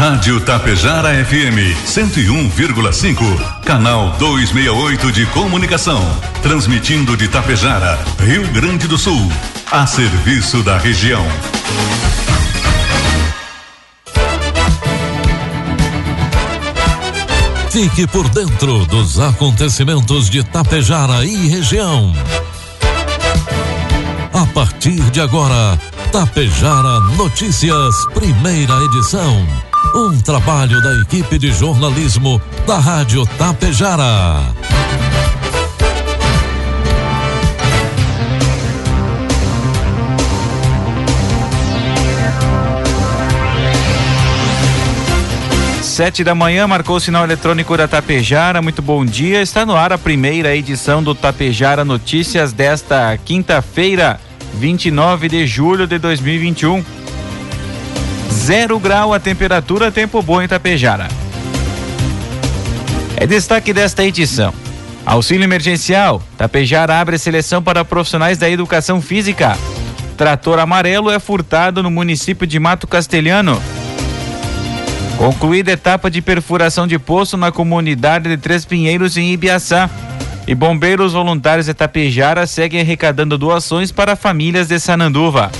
Rádio Tapejara FM 101,5, canal 268 de comunicação, transmitindo de Tapejara, Rio Grande do Sul, a serviço da região. Fique por dentro dos acontecimentos de Tapejara e região. A partir de agora, Tapejara Notícias, primeira edição. Um trabalho da equipe de jornalismo da Rádio Tapejara. Sete da manhã, marcou o sinal eletrônico da Tapejara. Muito bom dia. Está no ar a primeira edição do Tapejara Notícias desta quinta-feira, 29 de julho de 2021. Zero grau a temperatura, tempo bom em Tapejara. É destaque desta edição. Auxílio emergencial. Tapejara abre seleção para profissionais da educação física. Trator amarelo é furtado no município de Mato Castelhano. Concluída etapa de perfuração de poço na comunidade de Três Pinheiros em Ibiaçá. E bombeiros voluntários de Tapejara seguem arrecadando doações para famílias de Sananduva.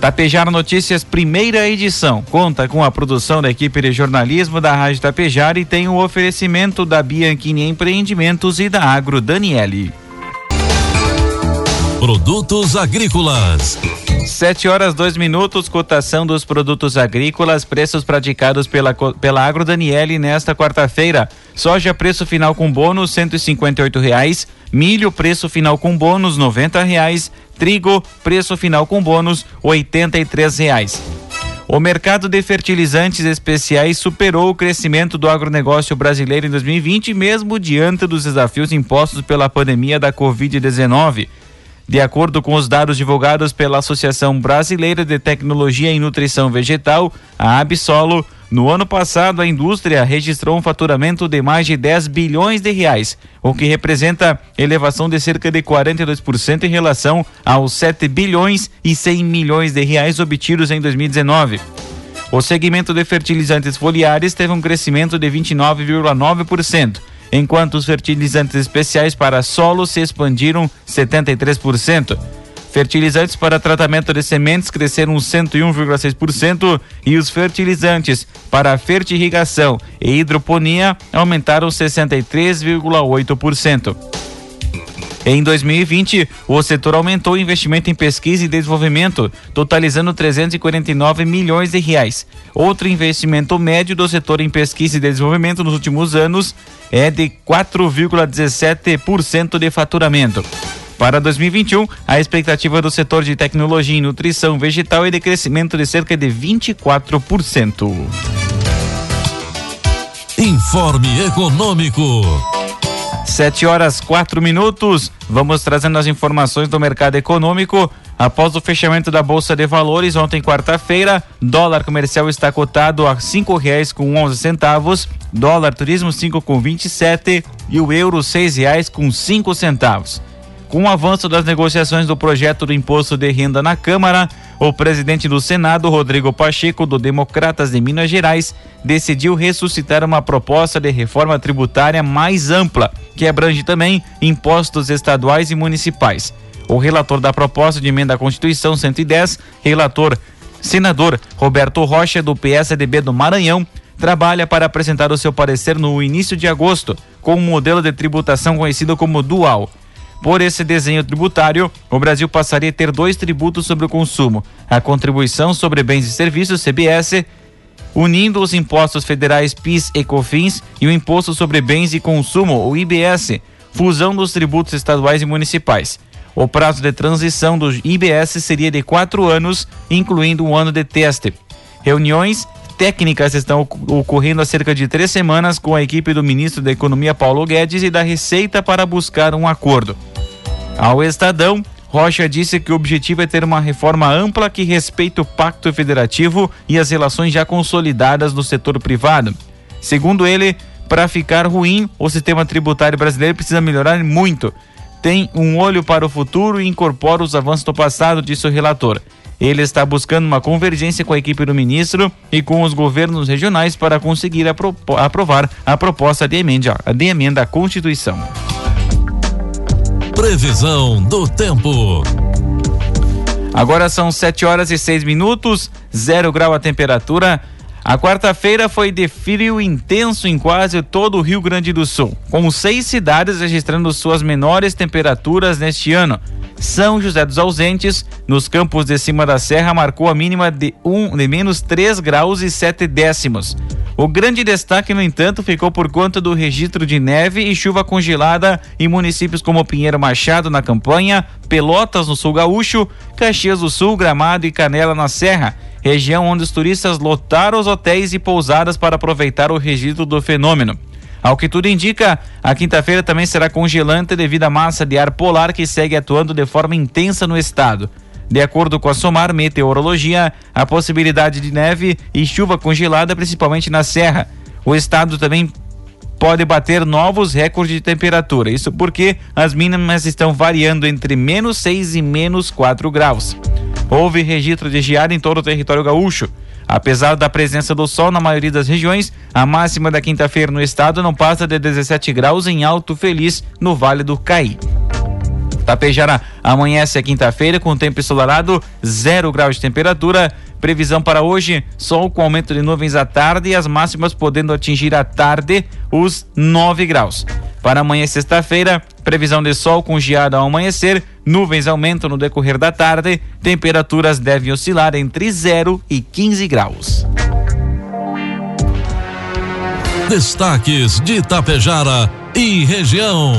Tapejara Notícias, primeira edição, conta com a produção da equipe de jornalismo da Rádio Tapejara e tem o oferecimento da Bianchini Empreendimentos e da Agro Daniele. Produtos agrícolas. Sete horas, dois minutos, cotação dos produtos agrícolas, preços praticados pela, pela Agro Daniele nesta quarta-feira. Soja, preço final com bônus, e oito reais. Milho, preço final com bônus, noventa reais. Trigo, preço final com bônus, e três reais. O mercado de fertilizantes especiais superou o crescimento do agronegócio brasileiro em 2020, mesmo diante dos desafios impostos pela pandemia da Covid-19. De acordo com os dados divulgados pela Associação Brasileira de Tecnologia em Nutrição Vegetal, a Absolo, no ano passado a indústria registrou um faturamento de mais de 10 bilhões de reais, o que representa elevação de cerca de 42% em relação aos 7 bilhões e 100 milhões de reais obtidos em 2019. O segmento de fertilizantes foliares teve um crescimento de 29,9% enquanto os fertilizantes especiais para solo se expandiram 73%. Fertilizantes para tratamento de sementes cresceram 101,6% e os fertilizantes para fertirrigação e hidroponia aumentaram 63,8%. Em 2020, o setor aumentou o investimento em pesquisa e desenvolvimento, totalizando 349 milhões de reais. Outro investimento médio do setor em pesquisa e desenvolvimento nos últimos anos é de 4,17% de faturamento. Para 2021, a expectativa do setor de tecnologia e nutrição vegetal é de crescimento de cerca de 24%. Informe Econômico. Sete horas quatro minutos. Vamos trazendo as informações do mercado econômico. Após o fechamento da Bolsa de Valores ontem quarta-feira, dólar comercial está cotado a cinco reais com onze centavos, dólar turismo cinco com vinte e sete e o euro seis reais com cinco centavos. Com o avanço das negociações do projeto do imposto de renda na Câmara, o presidente do Senado, Rodrigo Pacheco, do Democratas de Minas Gerais, decidiu ressuscitar uma proposta de reforma tributária mais ampla, que abrange também impostos estaduais e municipais. O relator da proposta de emenda à Constituição 110, relator senador Roberto Rocha, do PSDB do Maranhão, trabalha para apresentar o seu parecer no início de agosto, com um modelo de tributação conhecido como dual por esse desenho tributário, o Brasil passaria a ter dois tributos sobre o consumo: a contribuição sobre bens e serviços, CBS, unindo os impostos federais PIS e COFINS e o imposto sobre bens e consumo, o IBS, fusão dos tributos estaduais e municipais. O prazo de transição do IBS seria de quatro anos, incluindo um ano de teste. Reuniões técnicas estão ocorrendo há cerca de três semanas com a equipe do ministro da Economia Paulo Guedes e da Receita para buscar um acordo. Ao Estadão, Rocha disse que o objetivo é ter uma reforma ampla que respeite o pacto federativo e as relações já consolidadas no setor privado. Segundo ele, para ficar ruim, o sistema tributário brasileiro precisa melhorar muito. Tem um olho para o futuro e incorpora os avanços do passado, disse o relator. Ele está buscando uma convergência com a equipe do ministro e com os governos regionais para conseguir aprovar a proposta de emenda, de emenda à Constituição. Previsão do tempo. Agora são 7 horas e 6 minutos, zero grau a temperatura. A quarta-feira foi de frio intenso em quase todo o Rio Grande do Sul, com seis cidades registrando suas menores temperaturas neste ano. São José dos Ausentes, nos campos de cima da serra, marcou a mínima de, um, de menos 3 graus e 7 décimos. O grande destaque, no entanto, ficou por conta do registro de neve e chuva congelada em municípios como Pinheiro Machado, na campanha, Pelotas, no sul gaúcho, Caxias do Sul, Gramado e Canela, na Serra região onde os turistas lotaram os hotéis e pousadas para aproveitar o registro do fenômeno. Ao que tudo indica, a quinta-feira também será congelante devido à massa de ar polar que segue atuando de forma intensa no estado. De acordo com a SOMAR Meteorologia, a possibilidade de neve e chuva congelada, principalmente na Serra. O estado também pode bater novos recordes de temperatura. Isso porque as mínimas estão variando entre menos 6 e menos 4 graus. Houve registro de geada em todo o território gaúcho. Apesar da presença do sol na maioria das regiões, a máxima da quinta-feira no estado não passa de 17 graus em Alto Feliz, no Vale do Caí. Tapejara amanhece a quinta-feira com tempo ensolarado, zero graus de temperatura. Previsão para hoje: sol com aumento de nuvens à tarde e as máximas podendo atingir à tarde os 9 graus. Para amanhã, sexta-feira, previsão de sol com geada ao amanhecer, nuvens aumentam no decorrer da tarde, temperaturas devem oscilar entre 0 e 15 graus. Destaques de Itapejara e região.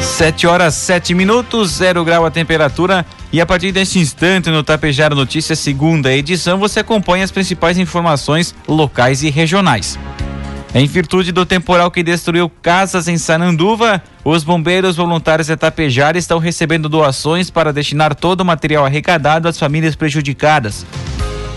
7 horas 7 minutos, 0 grau a temperatura. E a partir deste instante, no Tapejara Notícias, segunda edição, você acompanha as principais informações locais e regionais. Em virtude do temporal que destruiu casas em Sananduva, os bombeiros voluntários de Tapejara estão recebendo doações para destinar todo o material arrecadado às famílias prejudicadas.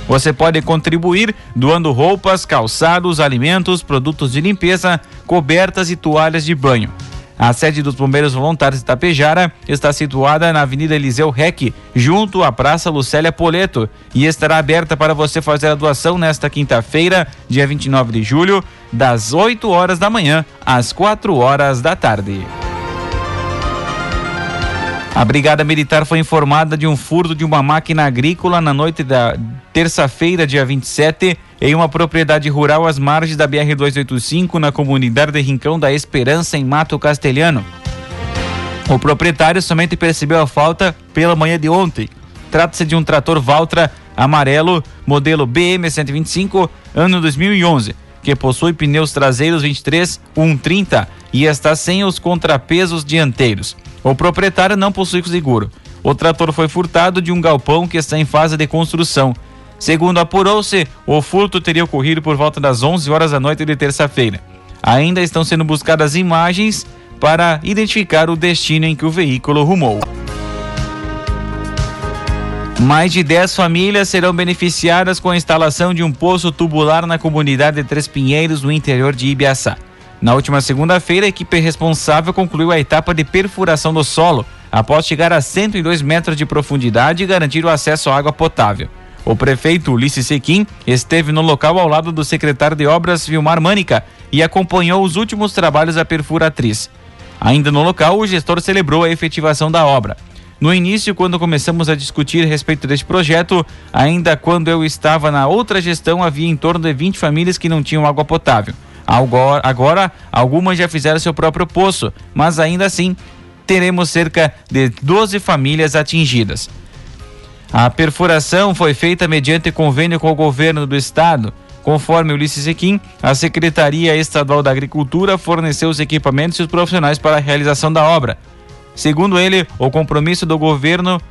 Você pode contribuir doando roupas, calçados, alimentos, produtos de limpeza, cobertas e toalhas de banho. A sede dos Bombeiros Voluntários de Tapejara está situada na Avenida Eliseu Rec, junto à Praça Lucélia Poleto, e estará aberta para você fazer a doação nesta quinta-feira, dia 29 de julho, das 8 horas da manhã às 4 horas da tarde. A Brigada Militar foi informada de um furto de uma máquina agrícola na noite da terça-feira, dia 27, em uma propriedade rural às margens da BR-285, na comunidade de Rincão da Esperança, em Mato Castelhano. O proprietário somente percebeu a falta pela manhã de ontem. Trata-se de um trator Valtra amarelo, modelo BM-125, ano 2011, que possui pneus traseiros 23 130 e está sem os contrapesos dianteiros. O proprietário não possui seguro. O trator foi furtado de um galpão que está em fase de construção. Segundo apurou-se, o furto teria ocorrido por volta das 11 horas da noite de terça-feira. Ainda estão sendo buscadas imagens para identificar o destino em que o veículo rumou. Mais de 10 famílias serão beneficiadas com a instalação de um poço tubular na comunidade de Três Pinheiros, no interior de Ibiaçá. Na última segunda-feira, a equipe responsável concluiu a etapa de perfuração do solo, após chegar a 102 metros de profundidade e garantir o acesso à água potável. O prefeito Ulisses Sequim esteve no local ao lado do secretário de Obras Vilmar Mânica e acompanhou os últimos trabalhos da perfuratriz. Ainda no local, o gestor celebrou a efetivação da obra. No início, quando começamos a discutir a respeito deste projeto, ainda quando eu estava na outra gestão, havia em torno de 20 famílias que não tinham água potável. Agora, algumas já fizeram seu próprio poço, mas ainda assim teremos cerca de 12 famílias atingidas. A perfuração foi feita mediante convênio com o governo do estado. Conforme Ulisses Equim, a Secretaria Estadual da Agricultura forneceu os equipamentos e os profissionais para a realização da obra. Segundo ele, o compromisso do governo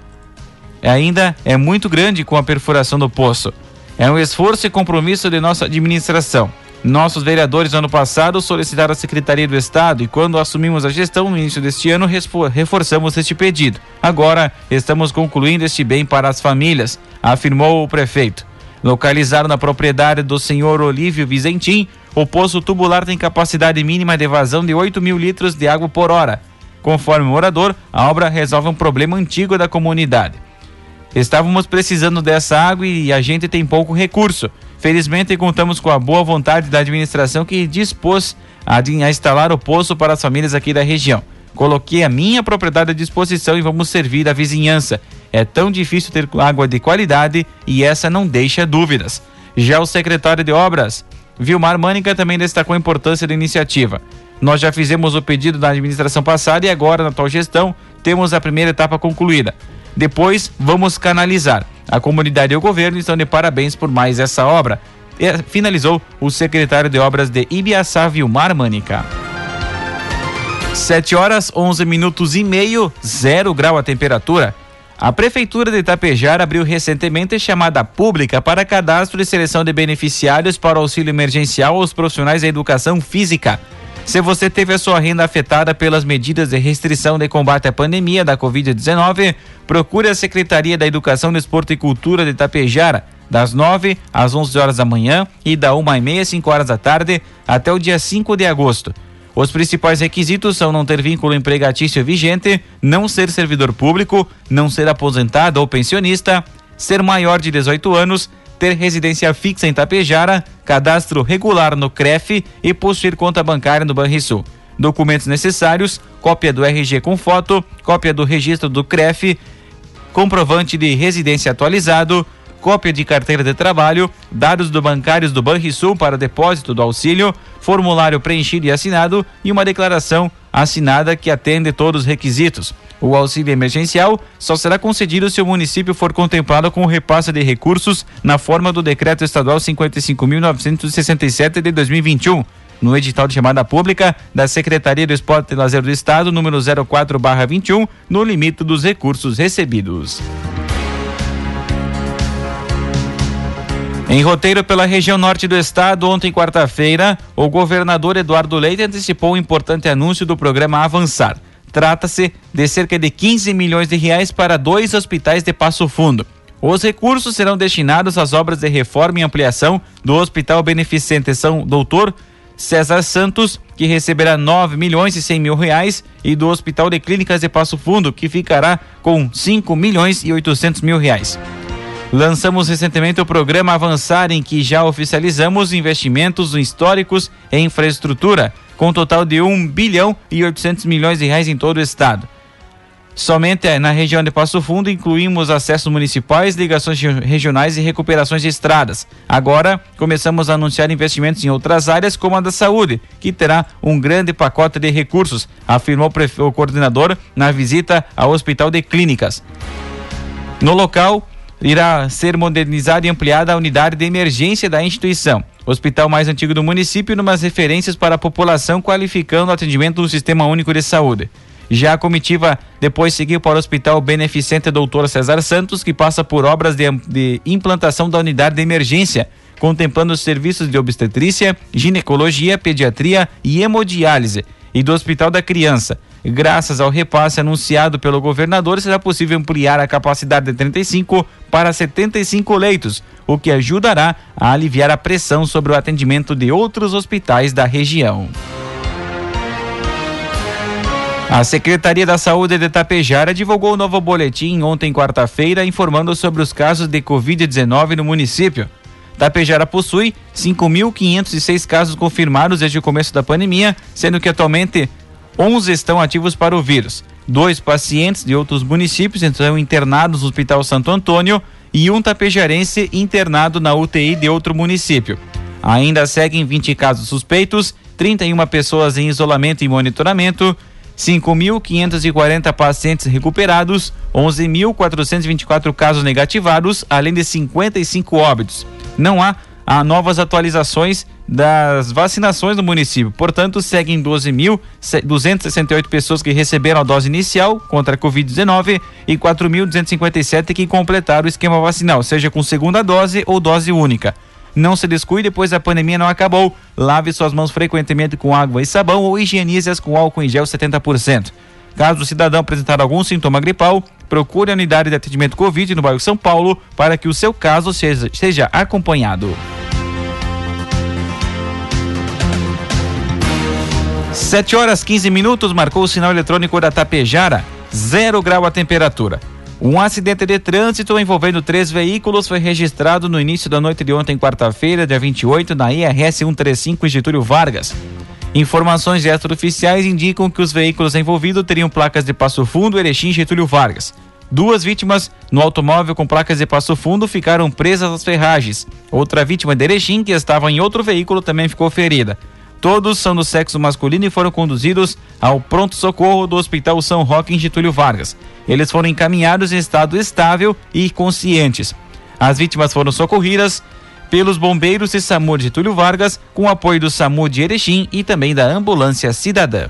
ainda é muito grande com a perfuração do poço. É um esforço e compromisso de nossa administração. Nossos vereadores, ano passado, solicitaram à Secretaria do Estado e, quando assumimos a gestão no início deste ano, reforçamos este pedido. Agora, estamos concluindo este bem para as famílias, afirmou o prefeito. Localizado na propriedade do senhor Olívio Vizentim, o poço tubular tem capacidade mínima de vazão de 8 mil litros de água por hora. Conforme o morador, a obra resolve um problema antigo da comunidade. Estávamos precisando dessa água e a gente tem pouco recurso. Felizmente, contamos com a boa vontade da administração que dispôs a, a instalar o poço para as famílias aqui da região. Coloquei a minha propriedade à disposição e vamos servir a vizinhança. É tão difícil ter água de qualidade e essa não deixa dúvidas. Já o secretário de Obras, Vilmar Mânica, também destacou a importância da iniciativa. Nós já fizemos o pedido da administração passada e agora, na atual gestão, temos a primeira etapa concluída. Depois, vamos canalizar. A comunidade e o governo estão de parabéns por mais essa obra. Finalizou o secretário de Obras de Ibiaçá, Vilmar Mânica. 7 horas 11 minutos e meio, zero grau a temperatura. A Prefeitura de Itapejar abriu recentemente chamada pública para cadastro e seleção de beneficiários para auxílio emergencial aos profissionais da educação física. Se você teve a sua renda afetada pelas medidas de restrição de combate à pandemia da Covid-19, procure a Secretaria da Educação, Desporto e Cultura de Itapejara, das 9 às 11 horas da manhã e da 1 e meia às 5 horas da tarde, até o dia 5 de agosto. Os principais requisitos são não ter vínculo empregatício vigente, não ser servidor público, não ser aposentado ou pensionista, ser maior de 18 anos, ter residência fixa em Tapejara, cadastro regular no CREF e possuir conta bancária no Banrisul. Documentos necessários: cópia do RG com foto, cópia do registro do CREF, comprovante de residência atualizado, cópia de carteira de trabalho, dados do bancários do Banrisul para depósito do auxílio, formulário preenchido e assinado e uma declaração assinada que atende todos os requisitos. O auxílio emergencial só será concedido se o município for contemplado com o repasse de recursos na forma do decreto estadual 55.967 de 2021 no edital de chamada pública da Secretaria do Esporte e Lazer do Estado, número 04/21, no limite dos recursos recebidos. Em roteiro pela região norte do estado, ontem quarta-feira, o governador Eduardo Leite antecipou um importante anúncio do programa Avançar. Trata-se de cerca de 15 milhões de reais para dois hospitais de Passo Fundo. Os recursos serão destinados às obras de reforma e ampliação do Hospital Beneficente São Doutor César Santos, que receberá 9 milhões e 100 mil reais, e do Hospital de Clínicas de Passo Fundo, que ficará com 5 milhões e 800 mil reais. Lançamos recentemente o programa Avançar, em que já oficializamos investimentos históricos em infraestrutura, com um total de 1 bilhão e 800 milhões de reais em todo o estado. Somente eh, na região de Passo Fundo incluímos acessos municipais, ligações regionais e recuperações de estradas. Agora começamos a anunciar investimentos em outras áreas, como a da saúde, que terá um grande pacote de recursos, afirmou o coordenador na visita ao Hospital de Clínicas. No local, irá ser modernizada e ampliada a unidade de emergência da instituição. Hospital mais antigo do município, numas referências para a população, qualificando o atendimento do Sistema Único de Saúde. Já a comitiva depois seguiu para o Hospital Beneficente Doutor César Santos, que passa por obras de, de implantação da unidade de emergência, contemplando os serviços de obstetrícia, ginecologia, pediatria e hemodiálise, e do Hospital da Criança, Graças ao repasse anunciado pelo governador, será possível ampliar a capacidade de 35 para 75 leitos, o que ajudará a aliviar a pressão sobre o atendimento de outros hospitais da região. A Secretaria da Saúde de Tapejara divulgou um novo boletim ontem, quarta-feira, informando sobre os casos de Covid-19 no município. Tapejara possui 5.506 casos confirmados desde o começo da pandemia, sendo que atualmente 11 estão ativos para o vírus. Dois pacientes de outros municípios estão internados no Hospital Santo Antônio e um tapejarense internado na UTI de outro município. Ainda seguem 20 casos suspeitos, 31 pessoas em isolamento e monitoramento, 5.540 pacientes recuperados, 11.424 casos negativados, além de 55 óbitos. Não há há novas atualizações das vacinações no município. Portanto, seguem 12.268 pessoas que receberam a dose inicial contra a Covid-19 e 4.257 que completaram o esquema vacinal, seja com segunda dose ou dose única. Não se descuide, pois a pandemia não acabou. Lave suas mãos frequentemente com água e sabão ou higienize-as com álcool em gel 70%. Caso o cidadão apresentar algum sintoma gripal, procure a unidade de atendimento Covid no bairro São Paulo para que o seu caso seja, seja acompanhado. 7 horas 15 minutos marcou o sinal eletrônico da Tapejara, zero grau a temperatura. Um acidente de trânsito envolvendo três veículos foi registrado no início da noite de ontem, quarta-feira, dia 28, na IRS 135 em Getúlio Vargas. Informações extraoficiais indicam que os veículos envolvidos teriam placas de Passo Fundo, Erechim e Getúlio Vargas. Duas vítimas no automóvel com placas de Passo Fundo ficaram presas às ferragens. Outra vítima de Erechim, que estava em outro veículo, também ficou ferida. Todos são do sexo masculino e foram conduzidos ao pronto-socorro do Hospital São Roque em Getúlio Vargas. Eles foram encaminhados em estado estável e conscientes. As vítimas foram socorridas pelos bombeiros e SAMU de Getúlio Vargas, com apoio do SAMU de Erechim e também da Ambulância Cidadã.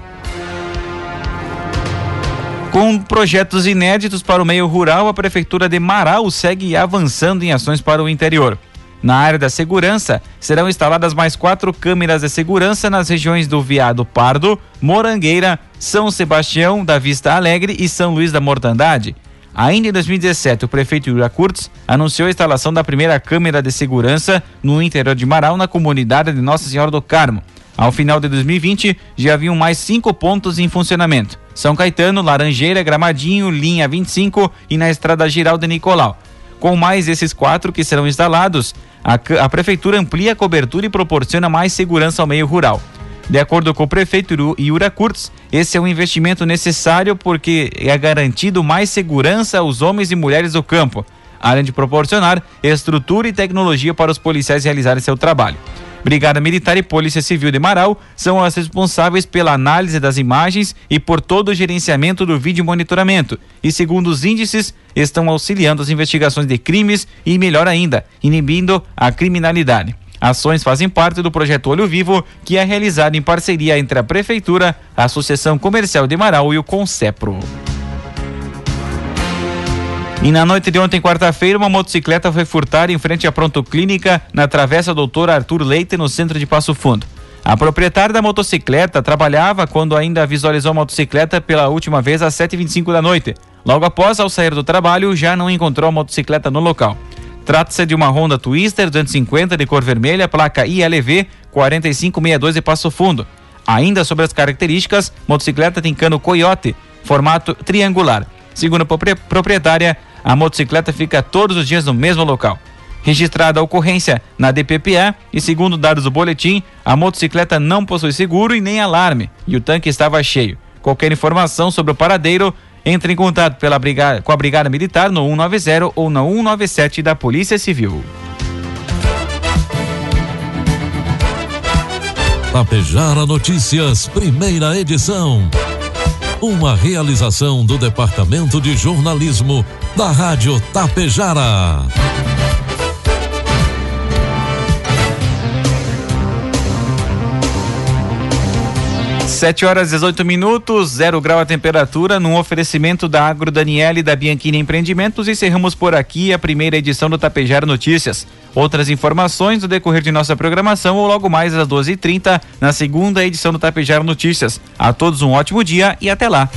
Com projetos inéditos para o meio rural, a Prefeitura de Marau segue avançando em ações para o interior. Na área da segurança, serão instaladas mais quatro câmeras de segurança nas regiões do Viado Pardo, Morangueira, São Sebastião da Vista Alegre e São Luís da Mortandade. Ainda em 2017, o prefeito Yura Kurtz anunciou a instalação da primeira câmera de segurança no interior de Marau, na comunidade de Nossa Senhora do Carmo. Ao final de 2020, já haviam mais cinco pontos em funcionamento: São Caetano, Laranjeira, Gramadinho, Linha 25 e na Estrada Giral de Nicolau. Com mais esses quatro que serão instalados, a, a prefeitura amplia a cobertura e proporciona mais segurança ao meio rural. De acordo com o prefeito Iura Kurtz, esse é um investimento necessário porque é garantido mais segurança aos homens e mulheres do campo, além de proporcionar estrutura e tecnologia para os policiais realizarem seu trabalho. Brigada Militar e Polícia Civil de Marau são as responsáveis pela análise das imagens e por todo o gerenciamento do vídeo monitoramento. E segundo os índices, estão auxiliando as investigações de crimes e, melhor ainda, inibindo a criminalidade. Ações fazem parte do projeto Olho Vivo, que é realizado em parceria entre a Prefeitura, a Associação Comercial de Marau e o Concepro. E na noite de ontem, quarta-feira, uma motocicleta foi furtada em frente à Pronto Clínica, na Travessa Doutor Arthur Leite, no centro de Passo Fundo. A proprietária da motocicleta trabalhava quando ainda visualizou a motocicleta pela última vez às 7h25 da noite. Logo após, ao sair do trabalho, já não encontrou a motocicleta no local. Trata-se de uma Honda Twister 250 de cor vermelha, placa ILV 4562 de Passo Fundo. Ainda sobre as características, motocicleta tem cano Coyote, formato triangular. Segundo a proprietária, a motocicleta fica todos os dias no mesmo local. Registrada a ocorrência na DPPA e segundo dados do boletim, a motocicleta não possui seguro e nem alarme e o tanque estava cheio. Qualquer informação sobre o paradeiro, entre em contato pela brigada, com a Brigada Militar no 190 ou na 197 da Polícia Civil. Tapejara Notícias, primeira edição. Uma realização do Departamento de Jornalismo da Rádio Tapejara. Sete horas 18 minutos, zero grau a temperatura, num oferecimento da Agro Daniele da Bianchini Empreendimentos. Encerramos por aqui a primeira edição do Tapejara Notícias. Outras informações no decorrer de nossa programação ou logo mais às 12h30 na segunda edição do Tapejara Notícias. A todos um ótimo dia e até lá.